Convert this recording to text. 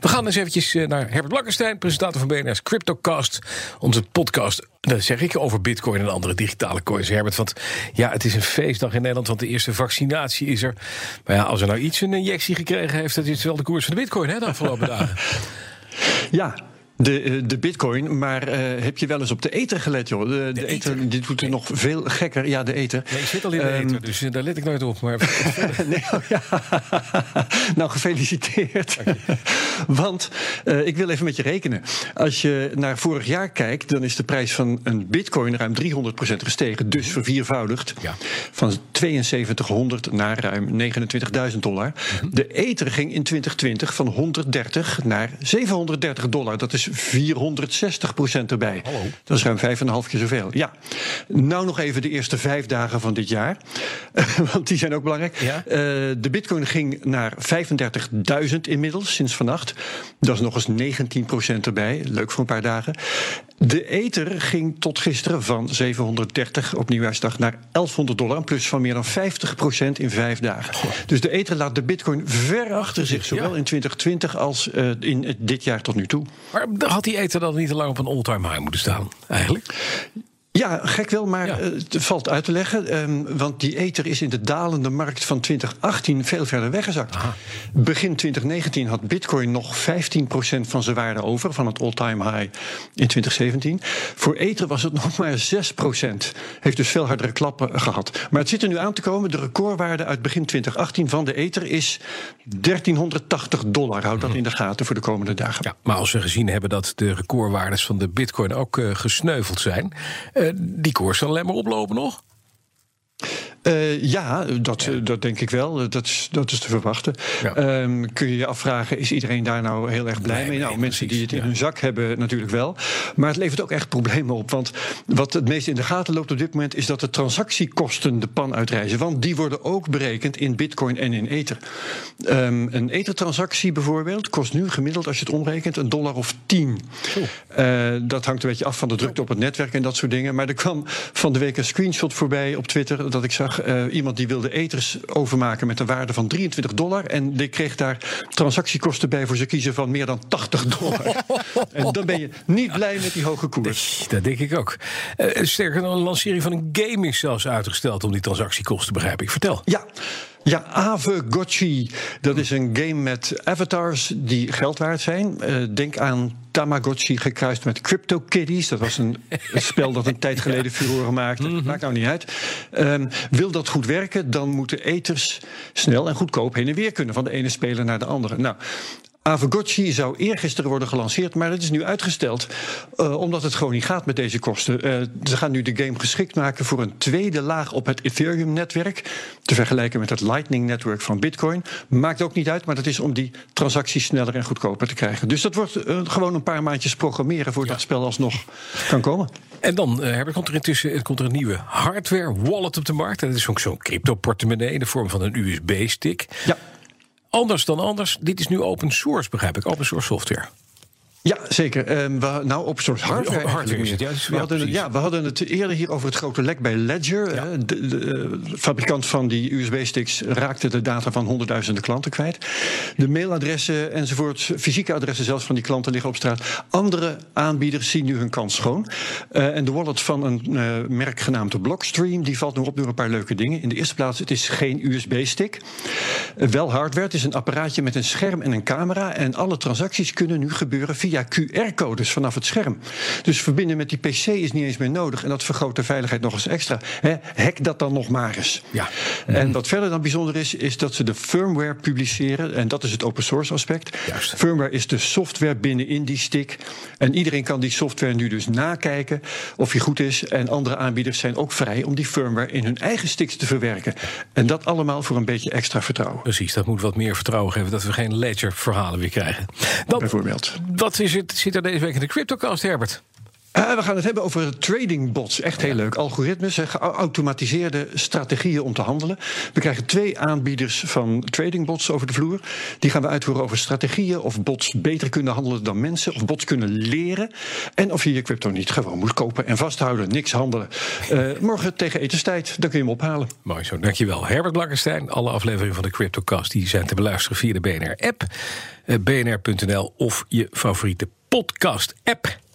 We gaan eens eventjes eh, naar Herbert Blankenstein, presentator van BNR's Cryptocast. Onze podcast, dat zeg ik, over bitcoin en andere digitale coins. Herbert, want ja, het is een feestdag in Nederland, want de eerste vaccinatie is er. Maar ja, als er nou iets een injectie gekregen heeft, dat is wel de koers van de bitcoin hè, de afgelopen dagen. Ja, de, eh, de bitcoin, maar uh, heb je wel eens op de ether gelet, joh? De, de, ether, dit doet het nog veel gekker. Ja, de ether. Nee, ik zit al in de um, ether, dus daar let ik nooit op. Maar nee, oh, ja. nou, gefeliciteerd. Want uh, ik wil even met je rekenen. Als je naar vorig jaar kijkt, dan is de prijs van een bitcoin ruim 300% gestegen. Dus verviervoudigd. Ja. Van 7200 naar ruim 29.000 dollar. De ether ging in 2020 van 130 naar 730 dollar. Dat is 460 procent erbij. Hallo. Dat is ruim vijf en een half keer zoveel. Ja. Nou nog even de eerste vijf dagen van dit jaar. Want die zijn ook belangrijk. Ja? Uh, de bitcoin ging naar 35.000 inmiddels sinds vannacht. Dat is nog eens 19 procent erbij. Leuk voor een paar dagen. De ether ging tot gisteren van 730 op nieuwjaarsdag naar 1100 dollar. Een plus van meer dan 50 procent in vijf dagen. Goh. Dus de ether laat de bitcoin ver achter zich. Zowel Ja. in 2020 als uh, in dit jaar tot nu toe. Maar had die ether dan niet te lang op een all-time high moeten staan, eigenlijk? Ja, gek wel, maar Ja. eh, het valt uit te leggen. ehm, want die ether is in de dalende markt van 2018 veel verder weggezakt. Aha. Begin 2019 had bitcoin nog 15% van zijn waarde over... van het all-time high in 2017. Voor ether was het nog maar 6%. Heeft dus veel hardere klappen gehad. Maar het zit er nu aan te komen. De recordwaarde uit begin 2018 van de ether is 1380 dollar. Houd dat in de gaten voor de komende dagen. Ja, maar als we gezien hebben dat de recordwaardes van de bitcoin ook eh, gesneuveld zijn... eh, die koers zal alleen maar oplopen nog? Eh, ja, dat, dat denk ik wel. Dat is, dat is te verwachten. Ja. Ehm, kun je je afvragen, is iedereen daar nou heel erg blij mee? Nou, mensen die het in hun zak hebben natuurlijk wel. Maar het levert ook echt problemen op. Want wat het meest in de gaten loopt op dit moment... is dat de transactiekosten de pan uitreizen. Want die worden ook berekend in bitcoin en in ether. Ehm, een ether-transactie bijvoorbeeld kost nu gemiddeld... als je het omrekent, een dollar of tien. Eh, dat hangt een beetje af van de drukte op het netwerk en dat soort dingen. Maar er kwam van de week een screenshot voorbij op Twitter... dat ik zag eh, iemand die wilde ethers overmaken met een waarde van 23 dollar... en die kreeg daar transactiekosten bij voor ze kiezen van meer dan 80 dollar. en dan ben je niet blij met die hoge koers. Dat denk ik ook. Eh, sterker nog, een lancering van een game is zelfs uitgesteld... om die transactiekosten, begrijp ik. Vertel. Ja. Ja, Avegotchi. Dat is een game met avatars die geld waard zijn. Eh, denk aan Tamagotchi gekruist met CryptoKitties. Dat was een, een spel dat een tijd geleden furoren maakte. Maakt nou niet uit. Ehm, wil dat goed werken, dan moeten eters snel en goedkoop heen en weer kunnen... van de ene speler naar de andere. Nou, Avegotchi zou eergisteren worden gelanceerd, maar het is nu uitgesteld uh, omdat het gewoon niet gaat met deze kosten. Uh, ze gaan nu de game geschikt maken voor een tweede laag op het Ethereum-netwerk. Te vergelijken met het Lightning-netwerk van Bitcoin. Maakt ook niet uit, maar dat is om die transacties sneller en goedkoper te krijgen. Dus dat wordt uh, gewoon een paar maandjes programmeren voordat het spel alsnog kan komen. En dan Herbert, komt er intussen komt er een nieuwe hardware wallet op de markt. Dat is ook zo'n crypto-portemonnee in de vorm van een USB-stick. Ja. Anders dan anders. Dit is nu open source, begrijp ik. Open source software. Ja, zeker. Um, we, nou, source hardware. Oh, hardware is het, ja, we, hadden, het, ja, we hadden het eerder hier over het grote lek bij Ledger. Ja. De, de, de, fabrikant van die USB-sticks raakte de data van honderdduizenden klanten kwijt. De mailadressen enzovoort, fysieke adressen zelfs van die klanten liggen op straat. Andere aanbieders zien nu hun kans schoon. Uh, en de wallet van een uh, merk genaamd Blockstream, die valt nu op door een paar leuke dingen. In de eerste plaats, het is geen USB-stick. Wel hardware, het is een apparaatje met een scherm en een camera. En alle transacties kunnen nu gebeuren via QR-codes vanaf het scherm. Dus verbinden met die PC is niet eens meer nodig. En dat vergroot de veiligheid nog eens extra. He, hack dat dan nog maar eens. Ja. En wat verder dan bijzonder is, is dat ze de firmware publiceren. En dat is het open source aspect. Juist. Firmware is de software binnenin die stick. En iedereen kan die software nu dus nakijken of die goed is. En andere aanbieders zijn ook vrij om die firmware in hun eigen sticks te verwerken. En dat allemaal voor een beetje extra vertrouwen. Precies, dat moet wat meer vertrouwen geven dat we geen ledger verhalen weer krijgen. Bijvoorbeeld. Wat is zit er deze week in de CryptoCast, Herbert? Uh, we gaan het hebben over trading bots. Echt heel leuk. Algoritmes, geautomatiseerde strategieën om te handelen. We krijgen twee aanbieders van trading bots over de vloer. Die gaan we uitvoeren over strategieën. Of bots beter kunnen handelen dan mensen. Of bots kunnen leren. En of je je crypto niet gewoon moet kopen en vasthouden. Niks handelen. Uh, morgen tegen etenstijd, dan kun je hem ophalen. Mooi zo, dankjewel. Herbert Blakkenstein. Alle afleveringen van de CryptoCast die zijn te beluisteren via de BNR-app. Uh, bnr.nl of je favoriete podcast-app.